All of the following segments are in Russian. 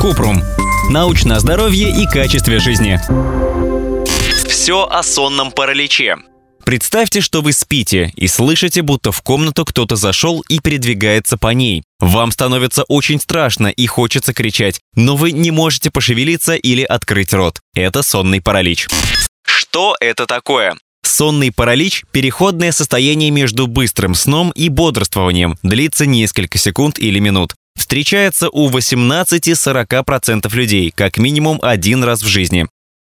Купрум. Научное здоровье и качестве жизни. Все о сонном параличе. Представьте, что вы спите и слышите, будто в комнату кто-то зашел и передвигается по ней. Вам становится очень страшно и хочется кричать, но вы не можете пошевелиться или открыть рот. Это сонный паралич. Что это такое? Сонный паралич – переходное состояние между быстрым сном и бодрствованием, длится несколько секунд или минут. Встречается у 18-40% людей, как минимум один раз в жизни.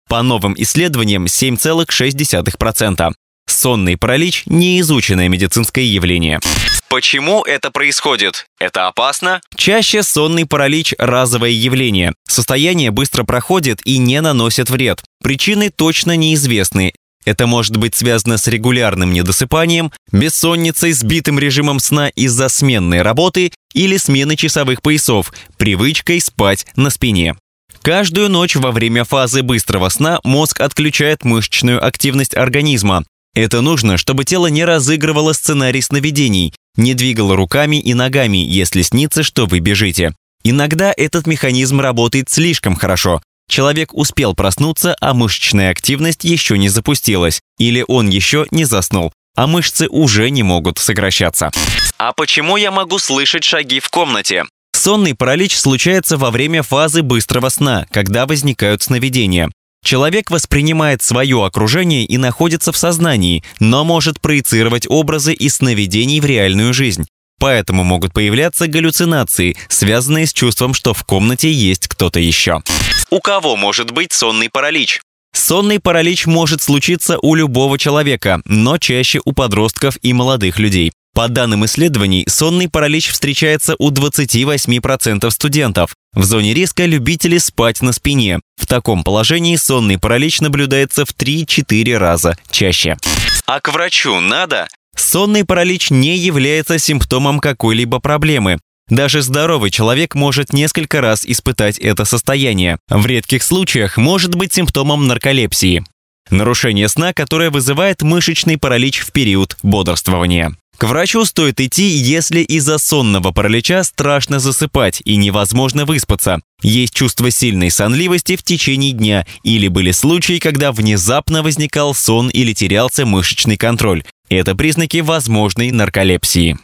По новым исследованиям 7,6%. Сонный паралич – неизученное медицинское явление. Почему это происходит? Это опасно? Чаще сонный паралич – разовое явление. Состояние быстро проходит и не наносит вред. Причины точно неизвестны. Это может быть связано с регулярным недосыпанием, бессонницей, сбитым режимом сна из-за сменной работы или смены часовых поясов, привычкой спать на спине. Каждую ночь во время фазы быстрого сна мозг отключает мышечную активность организма, это нужно, чтобы тело не разыгрывало сценарий сновидений, не двигало руками и ногами, если снится, что вы бежите. Иногда этот механизм работает слишком хорошо. Человек успел проснуться, а мышечная активность еще не запустилась. Или он еще не заснул, а мышцы уже не могут сокращаться. А почему я могу слышать шаги в комнате? Сонный паралич случается во время фазы быстрого сна, когда возникают сновидения. Человек воспринимает свое окружение и находится в сознании, но может проецировать образы и сновидений в реальную жизнь. Поэтому могут появляться галлюцинации, связанные с чувством, что в комнате есть кто-то еще. У кого может быть сонный паралич? Сонный паралич может случиться у любого человека, но чаще у подростков и молодых людей. По данным исследований, сонный паралич встречается у 28% студентов. В зоне риска любители спать на спине. В таком положении сонный паралич наблюдается в 3-4 раза чаще. А к врачу надо? Сонный паралич не является симптомом какой-либо проблемы. Даже здоровый человек может несколько раз испытать это состояние. В редких случаях может быть симптомом нарколепсии. Нарушение сна, которое вызывает мышечный паралич в период бодрствования. К врачу стоит идти, если из-за сонного паралича страшно засыпать и невозможно выспаться. Есть чувство сильной сонливости в течение дня или были случаи, когда внезапно возникал сон или терялся мышечный контроль. Это признаки возможной нарколепсии.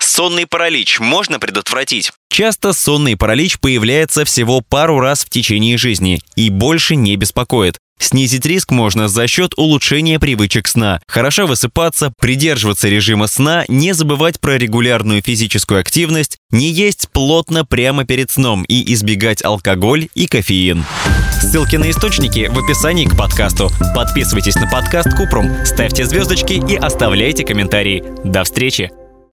Сонный паралич можно предотвратить? Часто сонный паралич появляется всего пару раз в течение жизни и больше не беспокоит. Снизить риск можно за счет улучшения привычек сна. Хорошо высыпаться, придерживаться режима сна, не забывать про регулярную физическую активность, не есть плотно прямо перед сном и избегать алкоголь и кофеин. Ссылки на источники в описании к подкасту. Подписывайтесь на подкаст Купрум, ставьте звездочки и оставляйте комментарии. До встречи!